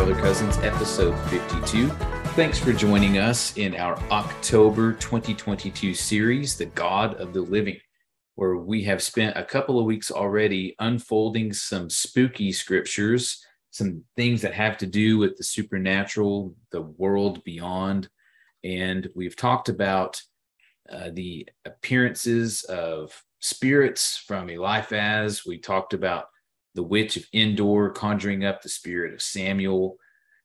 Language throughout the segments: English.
Brother Cousins, episode 52. Thanks for joining us in our October 2022 series, The God of the Living, where we have spent a couple of weeks already unfolding some spooky scriptures, some things that have to do with the supernatural, the world beyond. And we've talked about uh, the appearances of spirits from Eliphaz. We talked about the witch of Endor conjuring up the spirit of Samuel.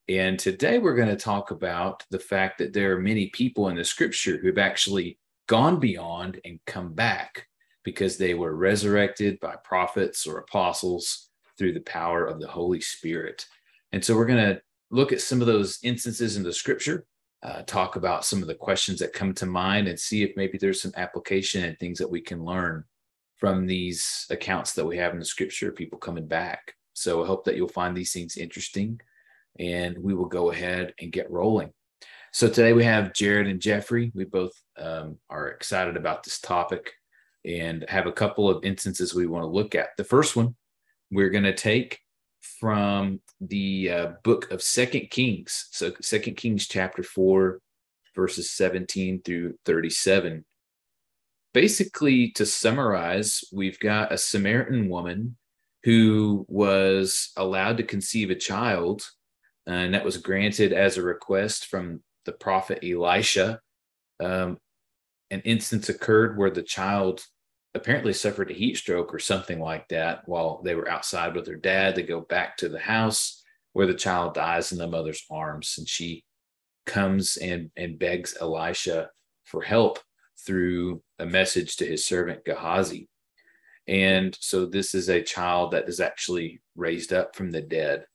And today we're going to talk about the fact that there are many people in the scripture who have actually gone beyond and come back because they were resurrected by prophets or apostles through the power of the Holy Spirit. And so we're going to look at some of those instances in the scripture, uh, talk about some of the questions that come to mind, and see if maybe there's some application and things that we can learn from these accounts that we have in the scripture, people coming back. So I hope that you'll find these things interesting and we will go ahead and get rolling. So today we have Jared and Jeffrey. We both um, are excited about this topic and have a couple of instances we want to look at. The first one we're going to take from the uh, book of Second Kings. So Second Kings chapter 4 verses 17 through 37 basically, to summarize, we've got a Samaritan woman who was allowed to conceive a child, and that was granted as a request from the prophet Elisha. Um, an instance occurred where the child apparently suffered a heat stroke or something like that while they were outside with their dad. They go back to the house where the child dies in the mother's arms, and she comes and, and begs Elisha for help through a message to his servant Gehazi. And so this is a child that is actually raised up from the dead.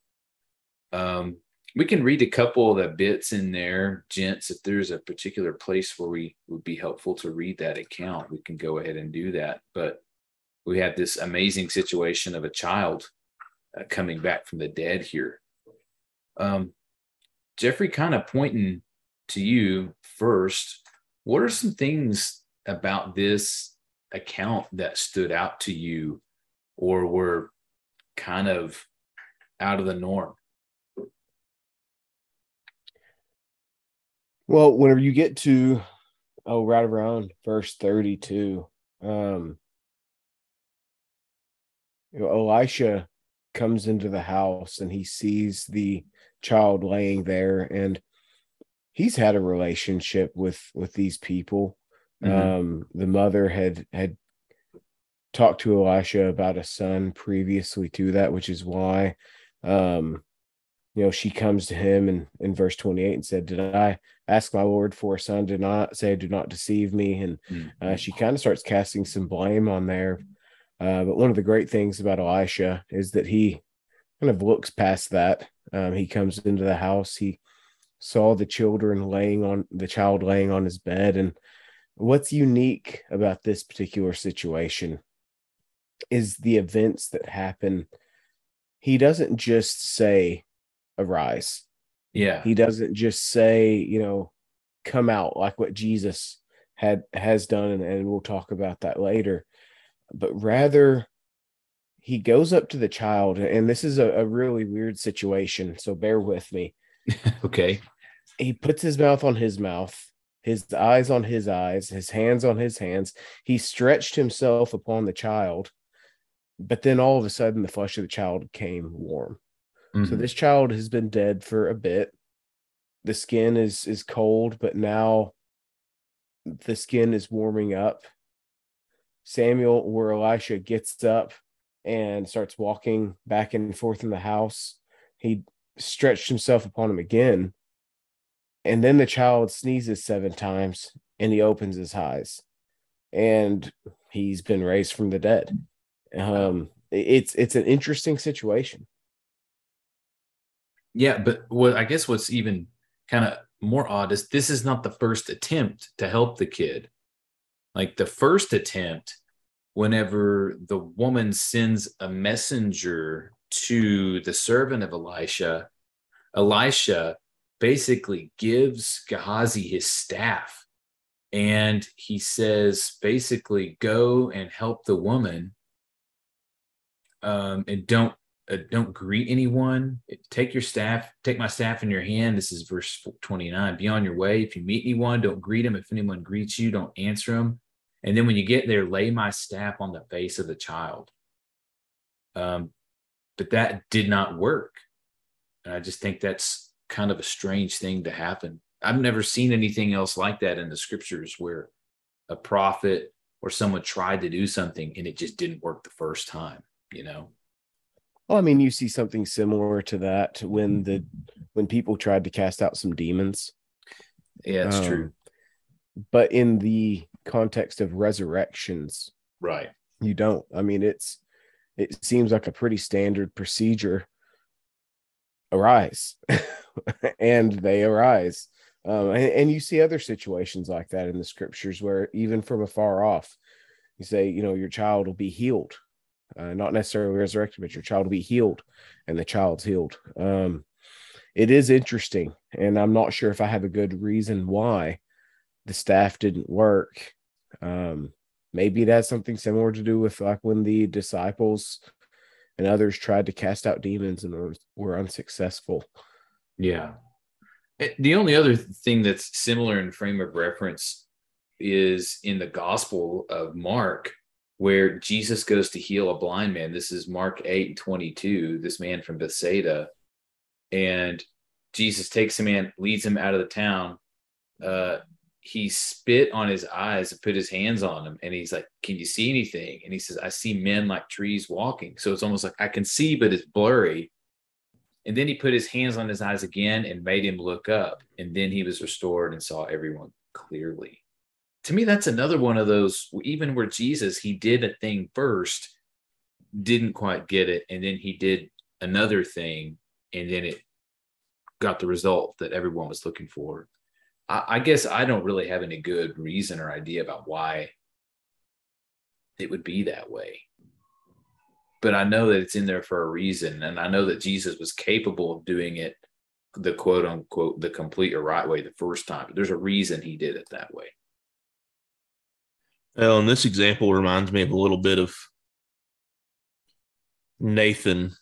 Um, we can read a couple of the bits in there, gents. If there's a particular place where we would be helpful to read that account, we can go ahead and do that. But we have this amazing situation of a child uh, coming back from the dead here. Um, Jeffrey, kind of pointing to you first. What are some things about this account that stood out to you or were kind of out of the norm? Well, whenever you get to oh, right around verse 32, um, you know, Elisha comes into the house and he sees the child laying there and he's had a relationship with with these people Mm-hmm. Um, the mother had had talked to Elisha about a son previously to that, which is why um, you know, she comes to him in, in verse 28 and said, Did I ask my Lord for a son? Did not say, Do not deceive me. And uh, mm-hmm. she kind of starts casting some blame on there. Uh, but one of the great things about Elisha is that he kind of looks past that. Um, he comes into the house, he saw the children laying on the child laying on his bed, and what's unique about this particular situation is the events that happen. He doesn't just say, arise. Yeah. He doesn't just say, you know, come out like what Jesus had has done, and, and we'll talk about that later. But rather, he goes up to the child, and this is a, a really weird situation. So bear with me. okay. He puts his mouth on his mouth his eyes on his eyes, his hands on his hands. He stretched himself upon the child, but then all of a sudden the flesh of the child came warm. Mm-hmm. So this child has been dead for a bit. The skin is is cold, but now the skin is warming up. Samuel or Elisha gets up and starts walking back and forth in the house. He stretched himself upon him again. And then the child sneezes seven times and he opens his eyes. And he's been raised from the dead. Um it's it's an interesting situation. Yeah but what i guess what's even kind of more odd is this is not the first attempt to help the kid. Like the first attempt whenever the woman sends a messenger to the servant of elisha elisha basically gives Gehazi his staff and he says basically go and help the woman um, and don't uh, don't greet anyone. Take your staff, take my staff in your hand. This is verse 29. Be on your way. If you meet anyone, don't greet him. If anyone greets you, don't answer him. And then when you get there, lay my staff on the face of the child. Um, but that did not work. And I just think that's kind of a strange thing to happen. I've never seen anything else like that in the scriptures where a prophet or someone tried to do something and it just didn't work the first time, you know? Well, I mean, you see something similar to that when the when people tried to cast out some demons. Yeah, it's um, true. But in the context of resurrections, right? You don't. I mean, it's it seems like a pretty standard procedure. Arise, and they arise. Um, and, and, you see other situations like that in the scriptures where even from afar off, you say, you know, your child will be healed, uh, not necessarily resurrected, but your child will be healed, and the child's healed. Um, it is interesting, and I'm not sure if I have a good reason why the staff didn't work. Um, maybe it has something similar to do with like when the disciples and others tried to cast out demons and were, were unsuccessful. Yeah. Eh, the only other thing that's similar in frame of reference is in the Gospel of Mark, where Jesus goes to heal a blind man. This is Mark 8 and 22, this man from Bethsaida. And Jesus takes him in, leads him out of the town. Uh, he spit on his eyes and put his hands on him and he's like can you see anything? And he says i see men like trees walking. So it's almost like i can see but it's blurry. And then he put his hands on his eyes again and made him look up and then he was restored and saw everyone clearly. To me that's another one of those even where jesus he did a thing first didn't quite get it and then he did another thing and then it got the result that everyone was looking for I, I guess I don't really have any good reason or idea about why it would be that way. But I know that it's in there for a reason. And I know that Jesus was capable of doing it the quote unquote, the complete or right way the first time. But there's a reason he did it that way. Well, and this example reminds me of a little bit of Nathan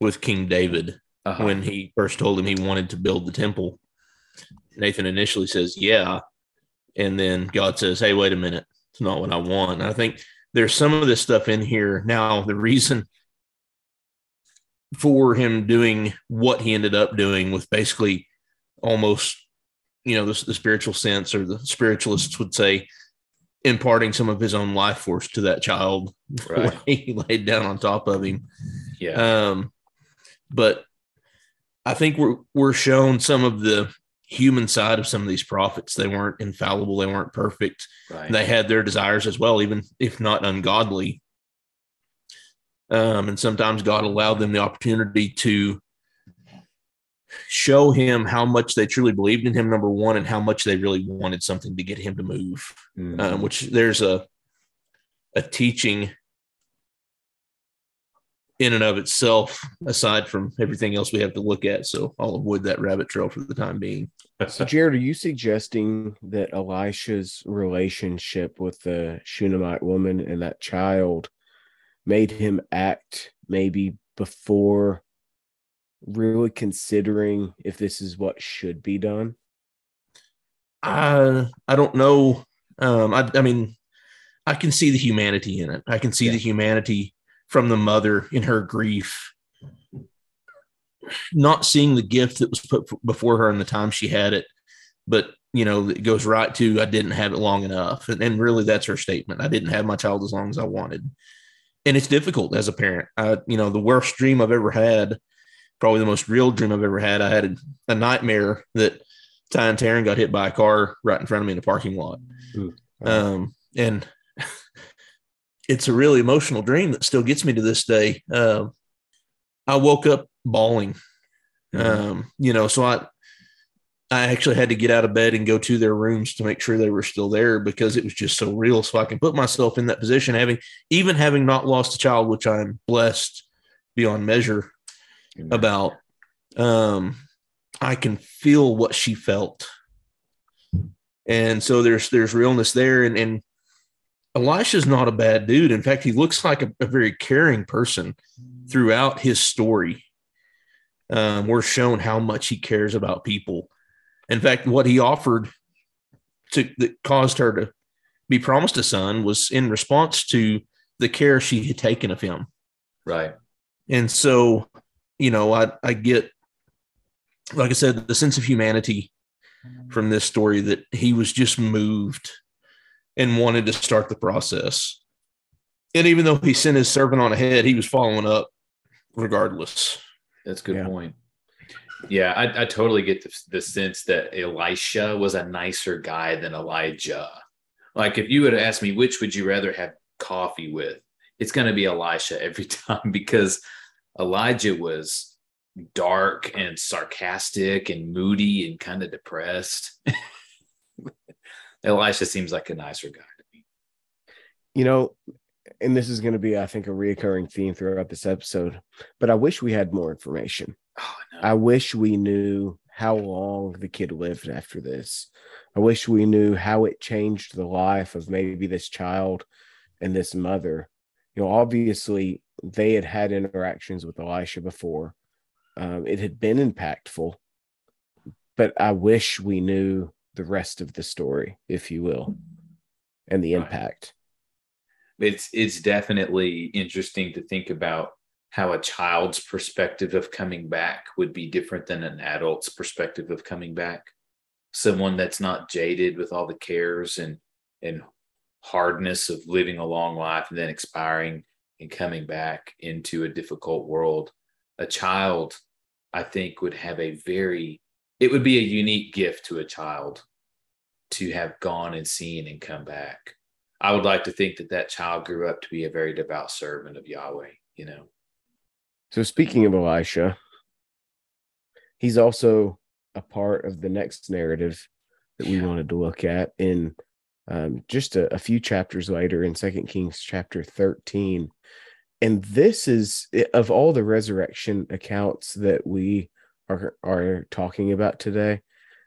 with King David uh-huh. when he first told him he wanted to build the temple. Nathan initially says, Yeah. And then God says, Hey, wait a minute. It's not what I want. And I think there's some of this stuff in here. Now, the reason for him doing what he ended up doing with basically almost, you know, the, the spiritual sense, or the spiritualists would say, imparting some of his own life force to that child right. he laid down on top of him. Yeah. Um, but I think we're we're shown some of the human side of some of these prophets. They weren't infallible, they weren't perfect. Right. They had their desires as well, even if not ungodly. Um, and sometimes God allowed them the opportunity to show him how much they truly believed in him, number one, and how much they really wanted something to get him to move. Mm-hmm. Um, which there's a a teaching in and of itself, aside from everything else we have to look at. So I'll avoid that rabbit trail for the time being. So, Jared, are you suggesting that Elisha's relationship with the Shunammite woman and that child made him act maybe before really considering if this is what should be done? I I don't know. Um, I I mean, I can see the humanity in it. I can see yeah. the humanity from the mother in her grief, not seeing the gift that was put before her in the time she had it, but you know, it goes right to I didn't have it long enough. And, and really that's her statement. I didn't have my child as long as I wanted. And it's difficult as a parent. I, you know, the worst dream I've ever had, probably the most real dream I've ever had. I had a, a nightmare that Ty and Taryn got hit by a car right in front of me in the parking lot. Ooh, wow. Um, and it's a really emotional dream that still gets me to this day. Uh, I woke up bawling. Mm-hmm. Um, you know, so I I actually had to get out of bed and go to their rooms to make sure they were still there because it was just so real. So I can put myself in that position, having even having not lost a child, which I'm blessed beyond measure about. Um, I can feel what she felt, and so there's there's realness there, and and Elisha's not a bad dude. In fact, he looks like a, a very caring person throughout his story. Um, we're shown how much he cares about people. In fact, what he offered to that caused her to be promised a son was in response to the care she had taken of him. Right. And so, you know, I, I get, like I said, the sense of humanity from this story that he was just moved and wanted to start the process. And even though he sent his servant on ahead, he was following up regardless. That's a good Yeah. point. Yeah, I, I totally get the, the sense that Elisha was a nicer guy than Elijah. Like, if you would ask me, which would you rather have coffee with? It's going to be Elisha every time because Elijah was dark and sarcastic and moody and kind of depressed. Elisha seems like a nicer guy to me. You know, and this is going to be, I think, a reoccurring theme throughout this episode, but I wish we had more information. Oh, no. I wish we knew how long the kid lived after this. I wish we knew how it changed the life of maybe this child and this mother. You know, obviously they had had interactions with Elisha before. Um, it had been impactful, but I wish we knew the rest of the story, if you will, and the impact. it's it's definitely interesting to think about how a child's perspective of coming back would be different than an adult's perspective of coming back. Someone that's not jaded with all the cares and and hardness of living a long life and then expiring and coming back into a difficult world. A child i think would have a very it would be a unique gift to a child to have gone and seen and come back I would like to think that that child grew up to be a very devout servant of Yahweh, you know. So speaking of Elisha, he's also a part of the next narrative that we Yeah. wanted to look at in um, just a, a few chapters later in Second Kings chapter 13. And this is of all the resurrection accounts that we are are talking about today,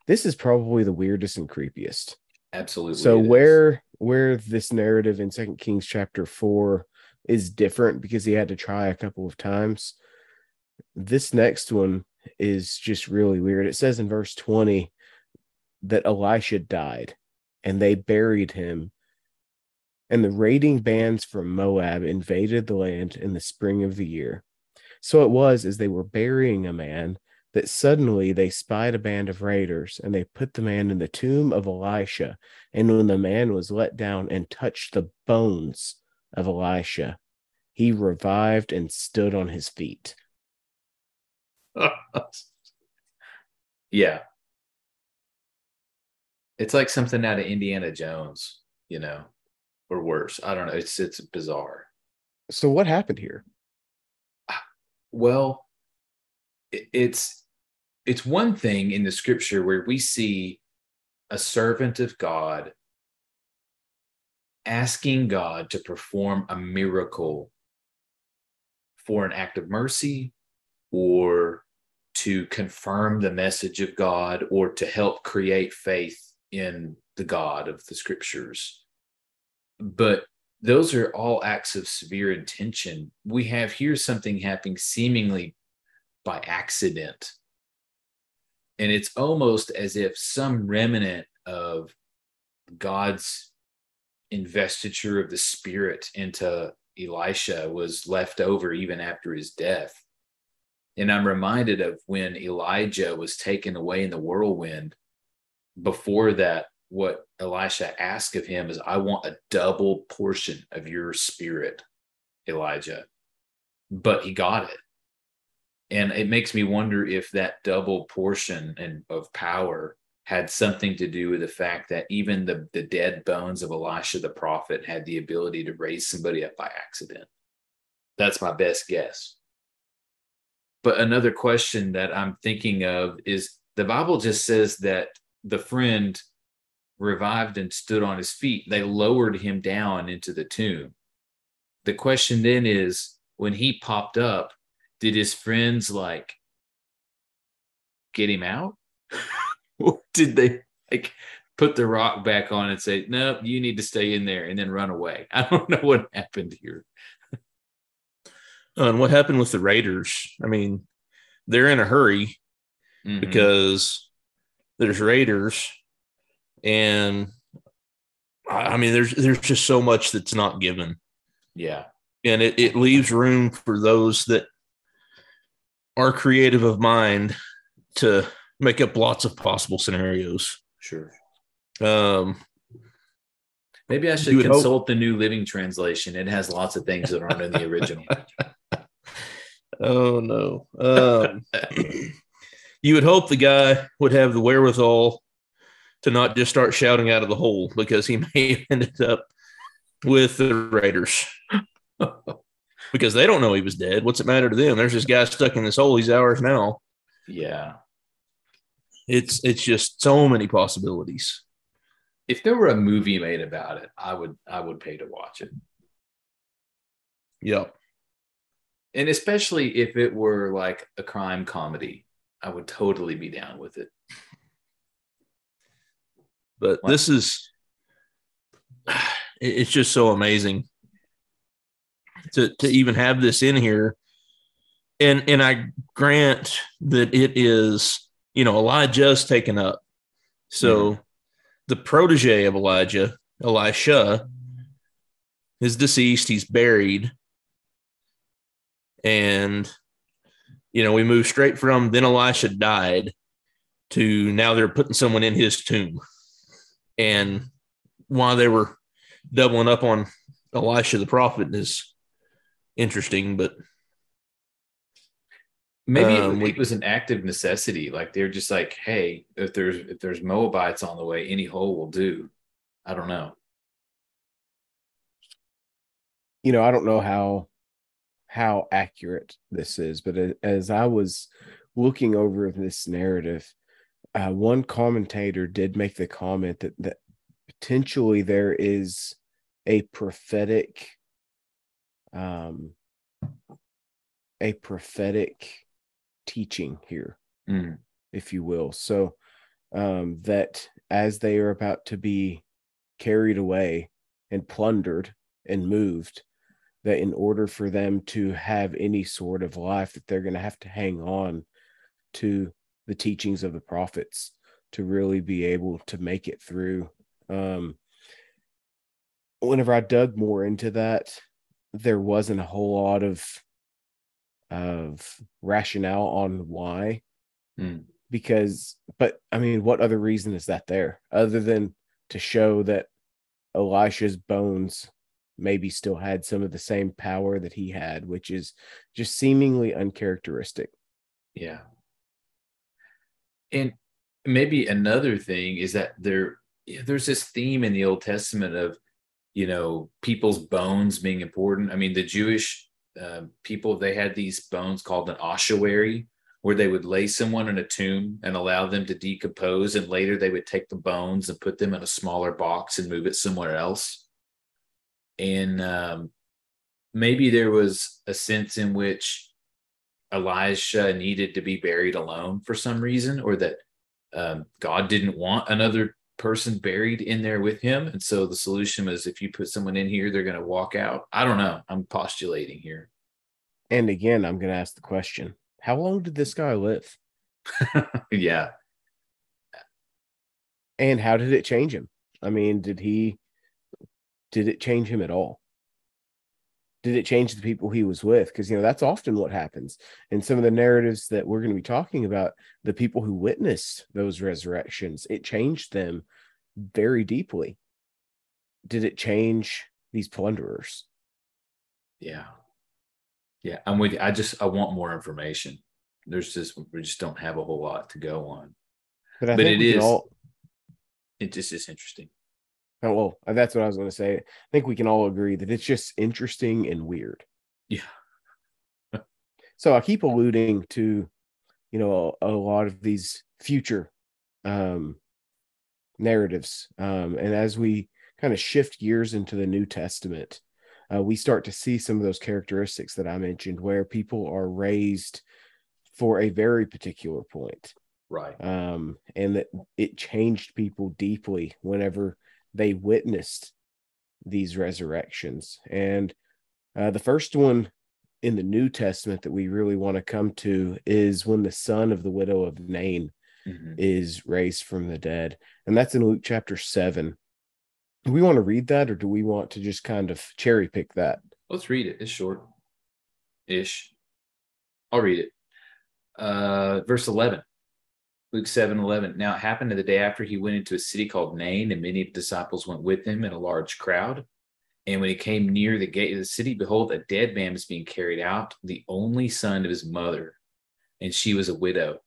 this is probably the weirdest and creepiest. Absolutely. So it is. where where this narrative in Second Kings chapter four is different because he had to try a couple of times. This next one is just really weird. It says in verse 20 that Elisha died and they buried him. And the raiding bands from Moab invaded the land in the spring of the year. So it was as they were burying a man that suddenly they spied a band of raiders and they put the man in the tomb of Elisha. And when the man was let down and touched the bones of Elisha, he revived and stood on his feet. yeah. It's like something out of Indiana Jones, you know, or worse. I don't know. It's it's bizarre. So, what happened here? Well, it's it's one thing in the scripture where we see a servant of God asking God to perform a miracle for an act of mercy or to confirm the message of God or to help create faith in the God of the scriptures. But those are all acts of severe intention. We have here something happening seemingly by accident. And it's almost as if some remnant of God's investiture of the spirit into Elisha was left over even after his death. And I'm reminded of when Elijah was taken away in the whirlwind. Before that, what Elisha asked of him is, I want a double portion of your spirit, Elijah. But he got it. And it makes me wonder if that double portion and of power had something to do with the fact that even the, the dead bones of Elisha the prophet had the ability to raise somebody up by accident. That's my best guess. But another question that I'm thinking of is the Bible just says that the friend revived and stood on his feet. They lowered him down into the tomb. The question then is when he popped up, did his friends like get him out? or did they like put the rock back on and say, "Nope, you need to stay in there," and then run away. I don't know what happened here. Uh, and what happened with the Raiders? I mean, they're in a hurry Mhm. because there's Raiders, and I I mean, there's there's just so much that's not given, yeah, and it, it leaves room for those that are creative of mind to make up lots of possible scenarios. sure. Um, Maybe I should would hope- consult the New Living Translation. It has lots of things that aren't in the original. oh no. Um, you would hope the guy would have the wherewithal to not just start shouting out of the hole because he may have ended up with the Raiders because they don't know he was dead. What's it matter to them? There's this guy stuck in this hole. He's ours now. yeah. It's it's just so many possibilities. If there were a movie made about it, I would I would pay to watch it. Yep. And especially if it were like a crime comedy, I would totally be down with it. But this is it's just so amazing to to even have this in here. And and I grant that it is, you know, Elijah's taken up. So the protege of Elijah, Elisha, is deceased, he's buried. And you know, we move straight from then Elisha died to now they're putting someone in his tomb. And while they were doubling up on Elisha the prophet is interesting, but Maybe it- Um, we- it was an act of necessity. Like they're just like, hey, if there's if there's Moabites on the way, any hole will do. I don't know. you know, I don't know how how accurate this is, but as I was looking over this narrative, uh, one commentator did make the comment that that potentially there is a prophetic, um, a prophetic teaching here Mm, if you will. So um, that as they are about to be carried away and plundered and moved, that in order for them to have any sort of life, that they're going to have to hang on to the teachings of the prophets to really be able to make it through. Um, whenever I dug more into that, there wasn't a whole lot of of rationale on why mm. because but i mean what other reason is that there other than to show that elisha's bones maybe still had some of the same power that he had which is just seemingly uncharacteristic Yeah. And maybe another thing is that there there's this theme in the Old Testament of you know people's bones being important. I mean, the Jewish uh, people they had these bones called an ossuary, where they would lay someone in a tomb and allow them to decompose, and later they would take the bones and put them in a smaller box and move it somewhere else. And um, maybe there was a sense in which Elijah needed to be buried alone for some reason, or that um, God didn't want another person buried in there with him. And so the solution was if you put someone in here, they're going to walk out. I don't know. I'm postulating here. and again i'm going to ask the question how long did this guy live yeah. and how did it change him i mean did he did it change him at all did it change the people he was with because you know that's often what happens in some of the narratives that we're going to be talking about the people who witnessed those resurrections it changed them very deeply did it change these plunderers Yeah. Yeah. I'm with you. I just, I want more information. There's just, we just don't have a whole lot to go on. but i But think it is- all It just is interesting. Oh, well that's what i was going to say i think we can all agree that it's just interesting and weird Yeah. so i keep alluding to you know a, a lot of these future um narratives um and as we kind of shift gears into the new testament uh, we start to see some of those characteristics that i mentioned where people are raised for a very particular point Right. um, and that it changed people deeply whenever they witnessed these resurrections. And uh, the first one in the New Testament that we really want to come to is when the son of the widow of Nain Mhm. is raised from the dead. And that's in Luke chapter 7. Do we want to read that or do we want to just kind of cherry pick that? Let's read it. It's short ish. I'll read it. Uh, verse 11. Luke 7 11. Now it happened the day after he went into a city called Nain, and many disciples went with him in a large crowd. And when he came near the gate of the city, behold, a dead man was being carried out, the only son of his mother, and she was a widow.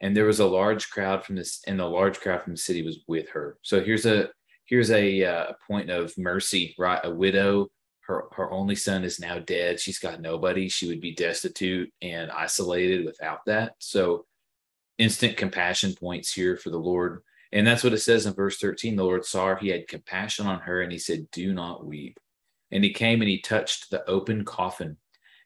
And there was a large crowd from this, and the large crowd from the city was with her. So here's a here's a uh, point of mercy, right? A widow, her her only son is now dead. She's got nobody. She would be destitute and isolated without that. So instant compassion points here for the Lord. And that's what it says in verse 13. The Lord saw her, he had compassion on her, and he said, Do not weep. And he came and he touched the open coffin,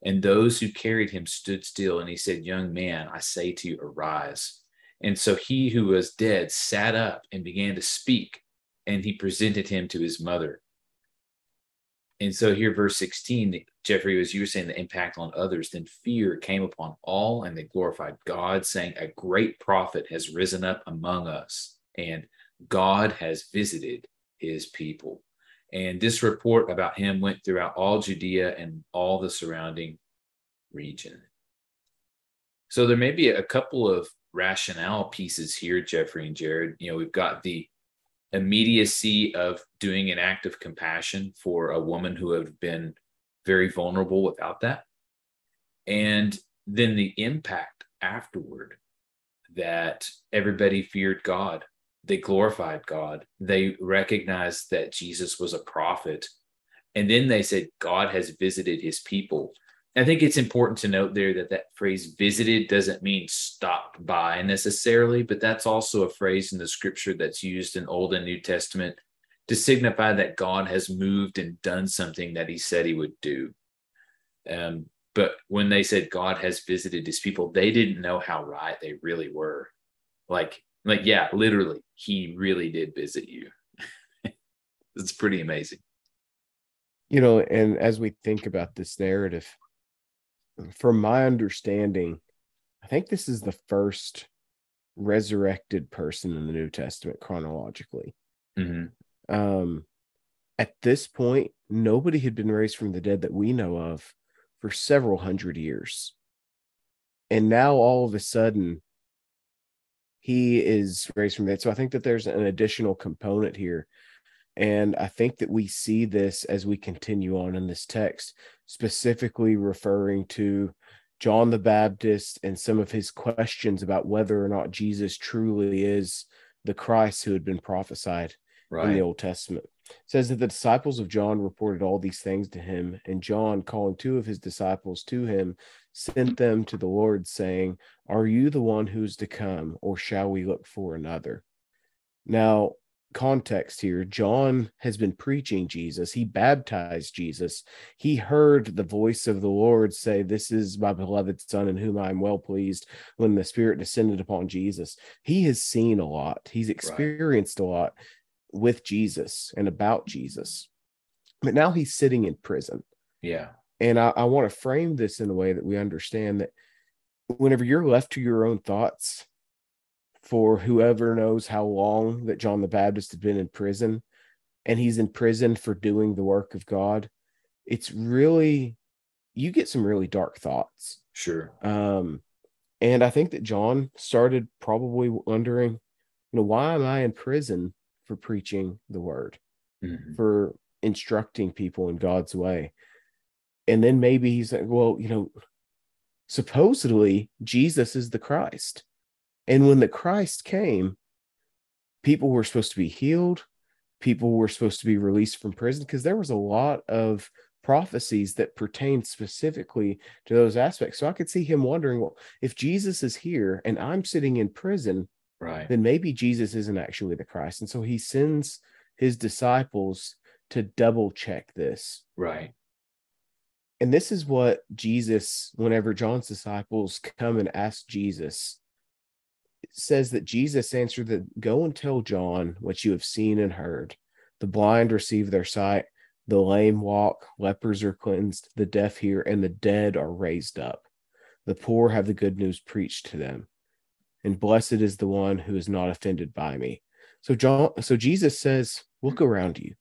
and those who carried him stood still. And he said, Young man, I say to you, arise. And so he who was dead sat up and began to speak, and he presented him to his mother. And so here, verse 16, Jeffrey, as you were saying, the impact on others, then fear came upon all and they glorified God, saying, A great prophet has risen up among us, and God has visited his people. And this report about him went throughout all Judea and all the surrounding region. So there may be a couple of rationale pieces here, Jeffrey and Jared. You know, we've got the immediacy of doing an act of compassion for a woman who had been very vulnerable without that. And then the impact afterward that everybody feared God, they glorified God, they recognized that Jesus was a prophet. And then they said, God has visited his people. I think it's important to note there that that phrase visited doesn't mean stopped by necessarily, but that's also a phrase in the scripture that's used in Old and New Testament to signify that God has moved and done something that he said he would do. Um, but when they said God has visited his people, they didn't know how right they really were. Like, like, yeah, literally, he really did visit you. it's pretty amazing. You know, and as we think about this narrative, from my understanding, I think this is the first resurrected person in the New Testament chronologically. Mm-hmm. Um, at this point, nobody had been raised from the dead that we know of for several hundred years. And now all of a sudden, he is raised from the dead. So I think that there's an additional component here. And I think that we see this as we continue on in this text, specifically referring to John the Baptist and some of his questions about whether or not Jesus truly is the Christ who had been prophesied Right. in the Old Testament. It says that the disciples of John reported all these things to him, and John, calling two of his disciples to him, sent them to the Lord, saying, Are you the one who's to come, or shall we look for another? Now, context here John has been preaching Jesus, he baptized Jesus, he heard the voice of the Lord say, This is my beloved Son, in whom I am well pleased. When the Spirit descended upon Jesus, he has seen a lot, he's experienced a lot with Jesus and about Jesus. But now he's sitting in prison. Yeah. And I, I want to frame this in a way that we understand that whenever you're left to your own thoughts, for whoever knows how long that John the Baptist had been in prison, and he's in prison for doing the work of God, it's really, you get some really dark thoughts. Sure. Um, and I think that John started probably wondering, you know, why am I in prison for preaching the word, Mhm. for instructing people in God's way? And then maybe he's like, well, you know, supposedly Jesus is the Christ. And when the Christ came, people were supposed to be healed, people were supposed to be released from prison because there was a lot of prophecies that pertained specifically to those aspects. So I could see him wondering, well, if Jesus is here and I'm sitting in prison, Right. then maybe Jesus isn't actually the Christ. And so he sends his disciples to double check this. Right. And this is what Jesus, whenever John's disciples come and ask Jesus, says that Jesus answered that go and tell John what you have seen and heard. The blind receive their sight, the lame walk, lepers are cleansed, the deaf hear, and the dead are raised up. The poor have the good news preached to them. And blessed is the one who is not offended by me. So John so Jesus says, look around you.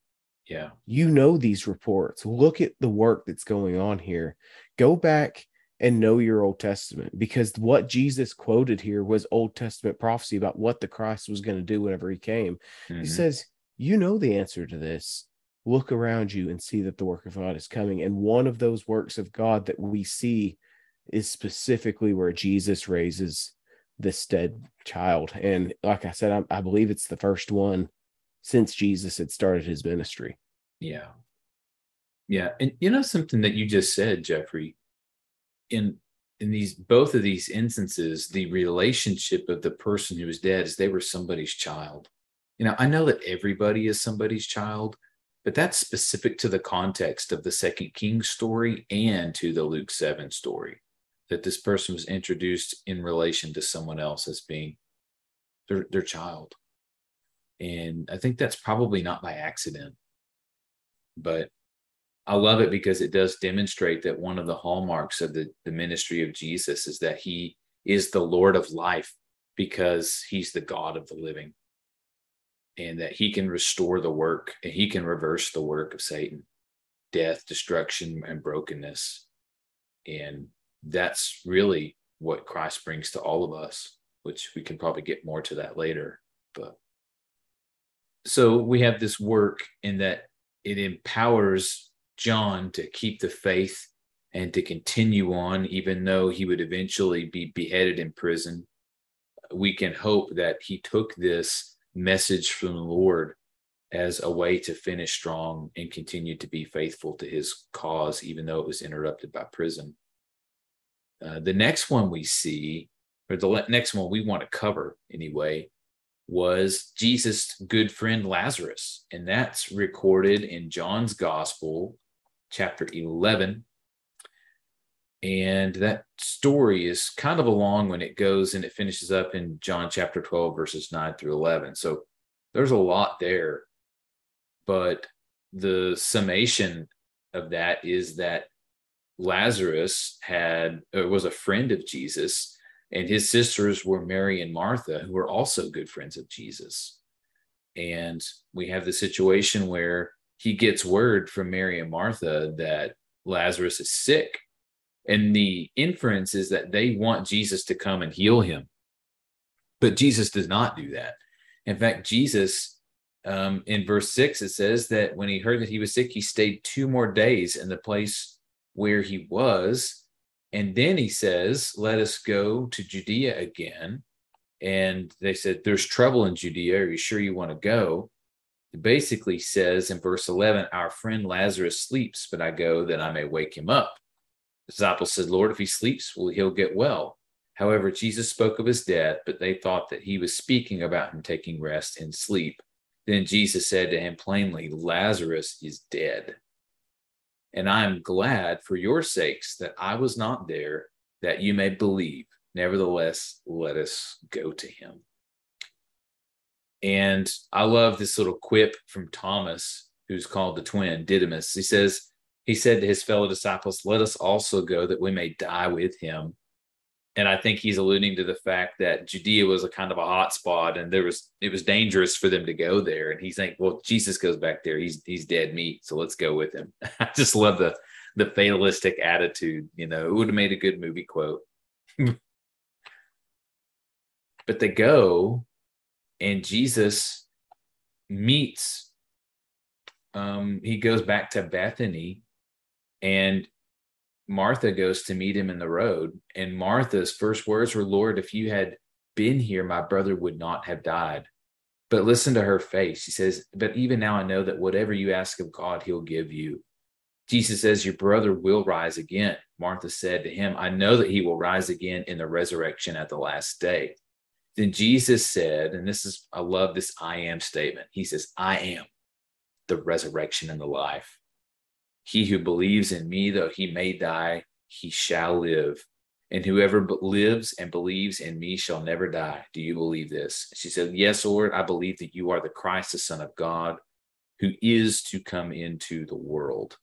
Yeah. You know these reports. Look at the work that's going on here. Go back and know your Old Testament because what Jesus quoted here was Old Testament prophecy about what the Christ was going to do whenever he came. Mm-hmm. He says, You know the answer to this. Look around you and see that the work of God is coming. And one of those works of God that we see is specifically where Jesus raises this dead child. And like I said, I, I believe it's the first one since Jesus had started his ministry. Yeah. Yeah. And you know, something that you just said, Jeffrey, in in these both of these instances, the relationship of the person who was dead is they were somebody's child. You know, I know that everybody is somebody's child, but that's specific to the context of the second king story and to the Luke 7 story. That this person was introduced in relation to someone else as being their, their child. And I think that's probably not by accident. But I love it because it does demonstrate that one of the hallmarks of the, the ministry of Jesus is that he is the Lord of life because he's the God of the living and that he can restore the work and he can reverse the work of Satan, death, destruction, and brokenness. And that's really what Christ brings to all of us, which we can probably get more to that later. But so we have this work in that it empowers John to keep the faith and to continue on, even though he would eventually be beheaded in prison. We can hope that he took this message from the Lord as a way to finish strong and continue to be faithful to his cause, even though it was interrupted by prison. Uh, the next one we see, or the next one we want to cover anyway, was Jesus' good friend Lazarus. And that's recorded in John's gospel, chapter 11. And that story is kind of a long when it goes and it finishes up in John chapter 12, verses 9 through 11. So there's a lot there. But the summation of that is that Lazarus had was a friend of Jesus, and his sisters were Mary and Martha, who were also good friends of Jesus. And we have the situation where he gets word from Mary and Martha that Lazarus is sick. And the inference is that they want Jesus to come and heal him. But Jesus does not do that. In fact, Jesus, um, in verse six, it says that when he heard that he was sick, he stayed two more days in the place where he was. And then he says, Let us go to Judea again. And they said, There's trouble in Judea. Are you sure you want to go? Basically says in verse 11, Our friend Lazarus sleeps, but I go that I may wake him up. The disciples said, Lord, if he sleeps, well, he'll get well. However, Jesus spoke of his death, but they thought that he was speaking about him taking rest and sleep. Then Jesus said to him plainly, Lazarus is dead. And I am glad for your sakes that I was not there, that you may believe. Nevertheless, let us go to him. And I love this little quip from Thomas, who's called the twin, Didymus. He says, he said to his fellow disciples, Let us also go that we may die with him. And I think he's alluding to the fact that Judea was a kind of a hot spot and there was it was dangerous for them to go there. And he's like, Well, Jesus goes back there. He's he's dead meat. So let's go with him. I just love the the fatalistic attitude. You know, it would have made a good movie quote. but they go and Jesus meets, um, he goes back to Bethany and Martha goes to meet him in the road. And Martha's first words were, Lord, if you had been here, my brother would not have died. But listen to her face. She says, But even now I know that whatever you ask of God, he'll give you. Jesus says, Your brother will rise again. Martha said to him, I know that he will rise again in the resurrection at the last day. Then Jesus said, and this is, I love this I am statement. He says, I am the resurrection and the life. He who believes in me, though he may die, he shall live. and whoever lives and believes in me shall never die. Do you believe this? She said, Yes, Lord, I believe that you are the Christ, the Son of God, who is to come into the world.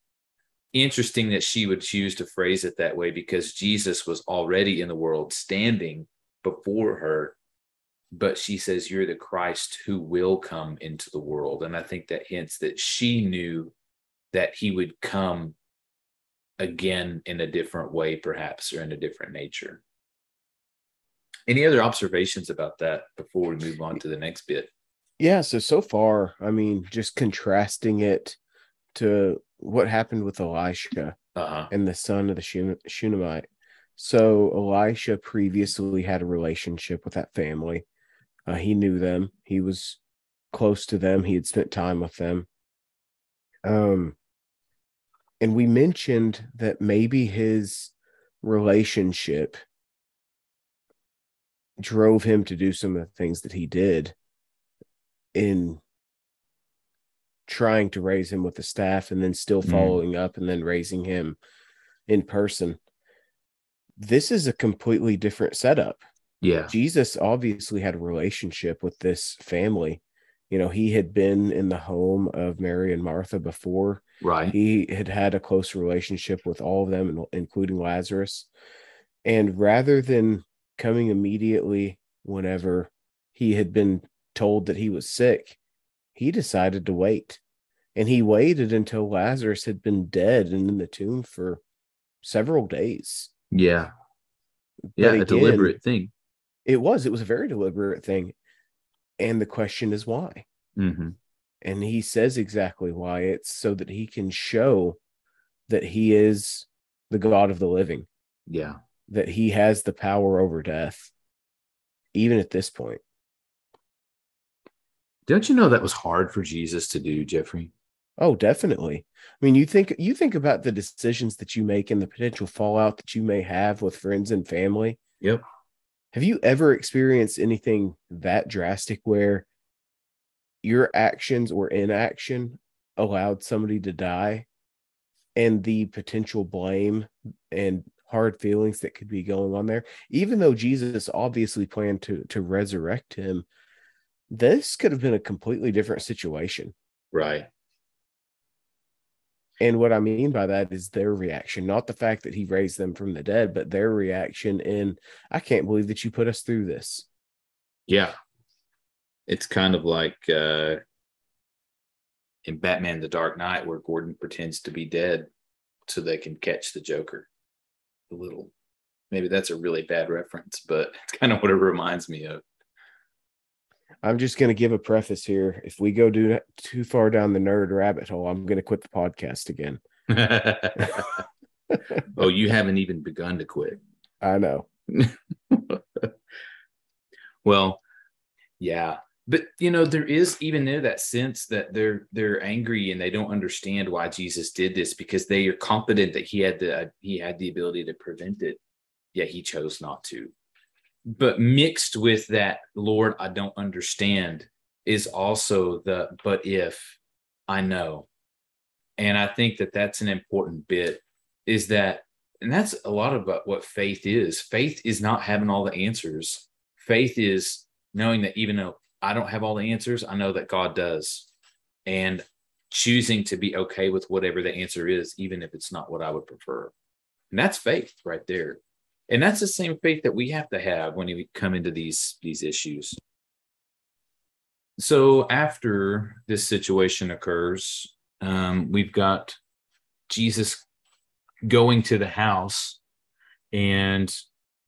Interesting that she would choose to phrase it that way because Jesus was already in the world standing before her. But she says, You're the Christ who will come into the world. And I think that hints that she knew that he would come again in a different way, perhaps, or in a different nature. Any other observations about that before we move on to the next bit? Yeah, so so far, I mean, just contrasting it to what happened with Elisha uh-huh. and the son of the Shun- Shunammite. So Elisha previously had a relationship with that family. Uh, he knew them. He was close to them. He had spent time with them. Um, and we mentioned that maybe his relationship drove him to do some of the things that he did in trying to raise him with the staff and then still mm. following mm. up and then raising him in person. This is a completely different setup. Yeah. Jesus obviously had a relationship with this family. You know, he had been in the home of Mary and Martha before. Right. He had had a close relationship with all of them, including Lazarus. And rather than coming immediately whenever he had been told that he was sick, he decided to wait. And he waited until Lazarus had been dead and in the tomb for several days. Yeah. Yeah, again, a deliberate thing. It was. It was a very deliberate thing. And the question is why? Mm-hmm. And he says exactly why. It's so that he can show that he is the God of the living. Yeah. That he has the power over death, even at this point. Don't you know that was hard for Jesus to do, Jeffrey? Oh, definitely. I mean, you think you think about the decisions that you make and the potential fallout that you may have with friends and family. Yep. Have you ever experienced anything that drastic where your actions or inaction allowed somebody to die and the potential blame and hard feelings that could be going on there? Even though jesus obviously planned to to resurrect him this could have been a completely different situation. Right and what I mean by that is their reaction, not the fact that he raised them from the dead, but their reaction in, I can't believe that you put us through this. Yeah. It's kind of like uh, in Batman the Dark Knight, where Gordon pretends to be dead so they can catch the Joker. A little, maybe that's a really bad reference, but it's kind of what it reminds me of. I'm just going to give a preface here. If we go do, too far down the nerd rabbit hole, I'm going to quit the podcast again. oh, you haven't even begun to quit. I know. well, yeah, but you know there is even there that sense that they're they're angry and they don't understand why Jesus did this because they are confident that he had the he had the ability to prevent it, yet he chose not to but mixed with that lord i don't understand is also the but if i know. And i think that that's an important bit is that and that's a lot about what faith is. Faith is not having all the answers. Faith is knowing that even though i don't have all the answers i know that god does. And choosing to be okay with whatever the answer is even if it's not what i would prefer. And that's faith right there and that's the same faith that we have to have when we come into these these issues. So after this situation occurs um, we've got jesus going to the house and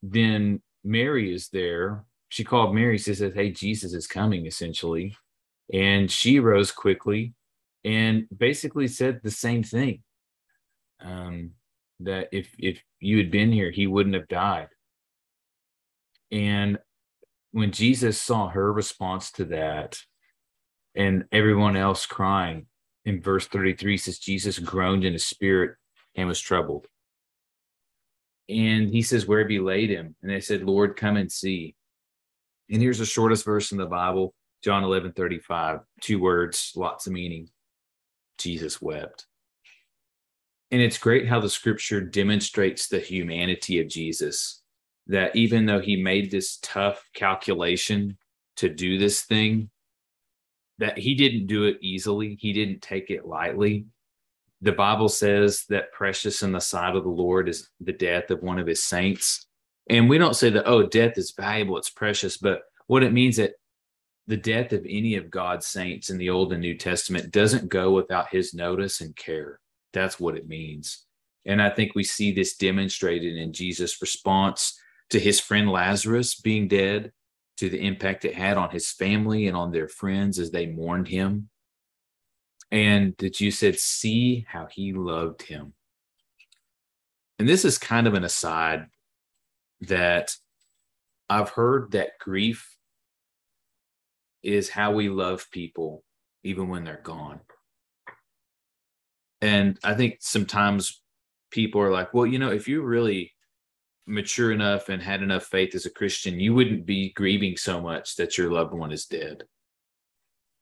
then mary is there. She called mary she says hey jesus is coming essentially. And she rose quickly and basically said the same thing. Um, that if if you had been here, he wouldn't have died. And when Jesus saw her response to that and everyone else crying, in verse 33 says, Jesus groaned in his spirit and was troubled. And he says, Where have you laid him? And they said, Lord, come and see. And here's the shortest verse in the Bible, John 11 35, two words, lots of meaning. Jesus wept. And it's great how the scripture demonstrates the humanity of Jesus that even though he made this tough calculation to do this thing, that he didn't do it easily. He didn't take it lightly. The Bible says that precious in the sight of the Lord is the death of one of his saints. And we don't say that, oh, death is valuable, it's precious, but what it means that the death of any of God's saints in the Old and New Testament doesn't go without his notice and care. That's what it means. And I think we see this demonstrated in Jesus' response to his friend Lazarus being dead, to the impact it had on his family and on their friends as they mourned him. And that you said, see how he loved him. And this is kind of an aside that I've heard that grief is how we love people even when they're gone. And I think sometimes people are like, well, you know, if you're really mature enough and had enough faith as a Christian, you wouldn't be grieving so much that your loved one is dead.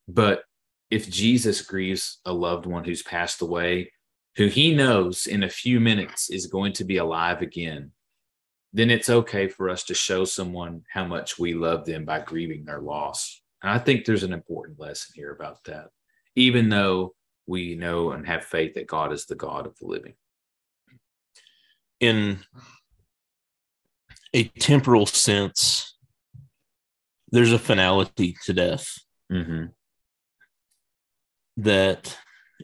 But if Jesus grieves a loved one who's passed away, who he knows in a few minutes is going to be alive again, then it's okay for us to show someone how much we love them by grieving their loss. And I think there's an important lesson here about that, even though we know and have faith that God is the God of the living. In a temporal sense, there's a finality to death. Mm-hmm. That,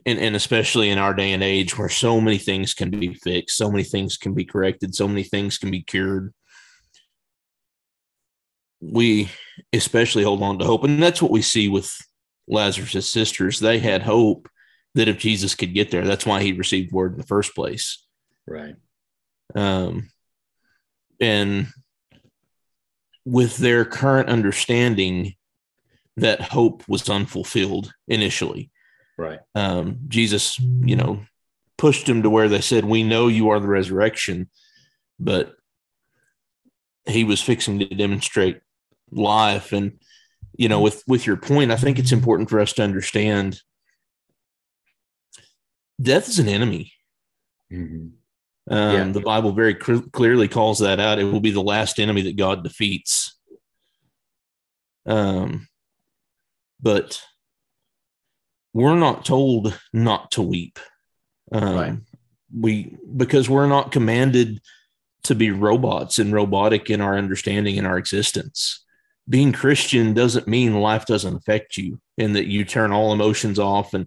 and, and especially in our day and age where so many things can be fixed, so many things can be corrected, so many things can be cured, we especially hold on to hope. And that's what we see with Lazarus' sisters. They had hope that if Jesus could get there, that's why he received word in the first place. Right. Um, and with their current understanding, that hope was unfulfilled initially. Right. Um, Jesus, you know, pushed him to where they said, We know you are the resurrection, but he was fixing to demonstrate life. And, you know, with with your point, I think it's important for us to understand death is an enemy. Mm-hmm. Um, Yeah. The Bible very cr- clearly calls that out. It will be the last enemy that God defeats. Um, but we're not told not to weep. Um, Right. We because we're not commanded to be robots and robotic in our understanding and our existence. Being Christian doesn't mean life doesn't affect you and that you turn all emotions off. And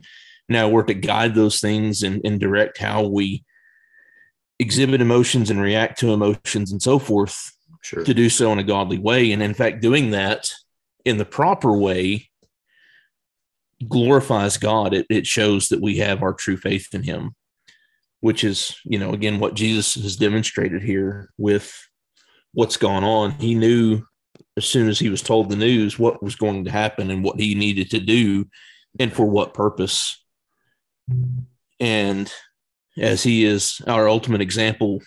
now we're to guide those things and, and direct how we exhibit emotions and react to emotions and so forth Sure. to do so in a godly way. And in fact, doing that in the proper way glorifies God. It, it shows that we have our true faith in Him, which is, you know, again, what Jesus has demonstrated here with what's gone on. He knew as soon as he was told the news what was going to happen and what he needed to do and for what purpose. And as he is our ultimate example,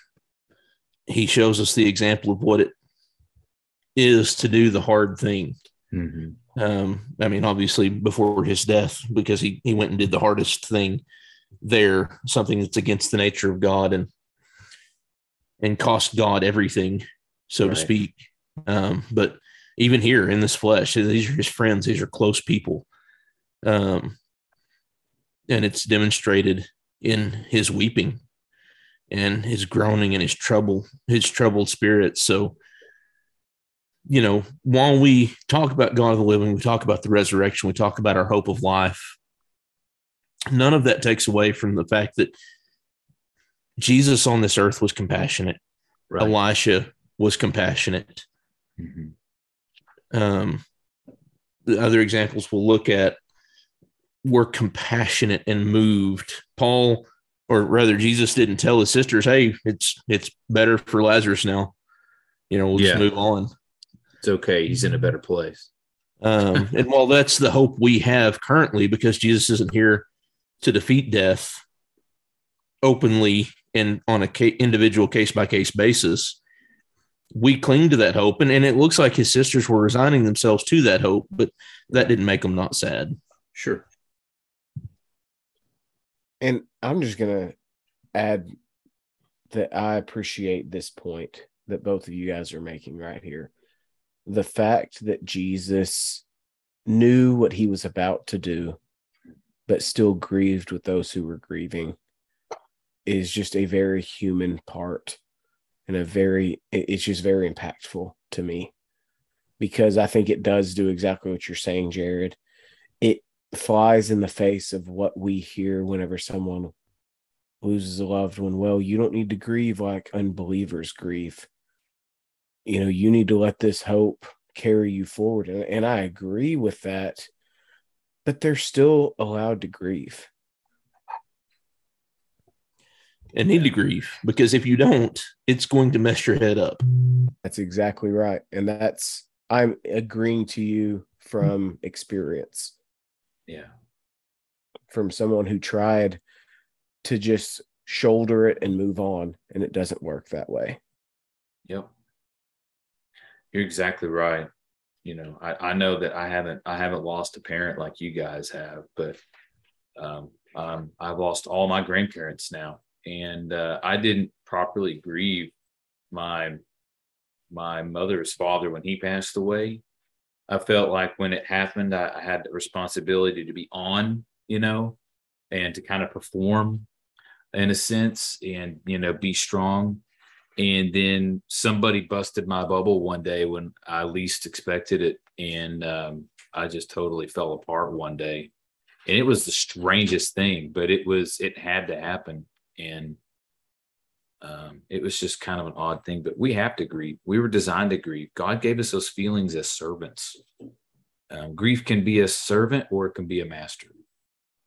he shows us the example of what it is to do the hard thing. Mhm. Um, I mean, obviously before his death, because he, he went and did the hardest thing there, something that's against the nature of God and and cost God everything, so Right. to speak. Um, but even here in this flesh, these are his friends, these are close people. Um, and it's demonstrated in his weeping and his groaning and his trouble, his troubled spirit. So, you know, while we talk about God of the living, we talk about the resurrection, we talk about our hope of life. None of that takes away from the fact that Jesus on this earth was compassionate. Right. Elisha was compassionate. Mhm. Um, the other examples we'll look at were compassionate and moved. Paul, or rather, Jesus didn't tell his sisters, "Hey, it's it's better for Lazarus now." You know, we'll Yeah. just move on. It's okay. He's in a better place. Um, and while that's the hope we have currently, because Jesus isn't here to defeat death openly and on a ca- individual case by case basis, we cling to that hope. And, and it looks like his sisters were resigning themselves to that hope, but that didn't make them not sad. Sure. And I'm just gonna add that I appreciate this point that both of you guys are making right here. The fact that Jesus knew what he was about to do, but still grieved with those who were grieving is just a very human part and a very, it's just very impactful to me because I think it does do exactly what you're saying, Jared. Flies in the face of what we hear whenever someone loses a loved one. Well, you don't need to grieve like unbelievers grieve. You know, you need to let this hope carry you forward. And, and I agree with that, but they're still allowed to grieve. And need to grieve because if you don't, it's going to mess your head up. That's exactly right. And that's I'm agreeing to you from experience. Yeah. From someone who tried to just shoulder it and move on, and it doesn't work that way. Yep. You're exactly right. You know, I, I know that I haven't I haven't lost a parent like you guys have, but um, um, I've lost all my grandparents now, and uh, I didn't properly grieve my my mother's father when he passed away. I felt like when it happened, I, I had the responsibility to be on, you know, and to kind of perform in a sense and, you know, be strong. And then somebody busted my bubble one day when I least expected it. And um, I just totally fell apart one day. And it was the strangest thing, but it was, it had to happen. And um, it was just kind of an odd thing, but we have to grieve. We were designed to grieve. God gave us those feelings as servants. Um, grief can be a servant or it can be a master,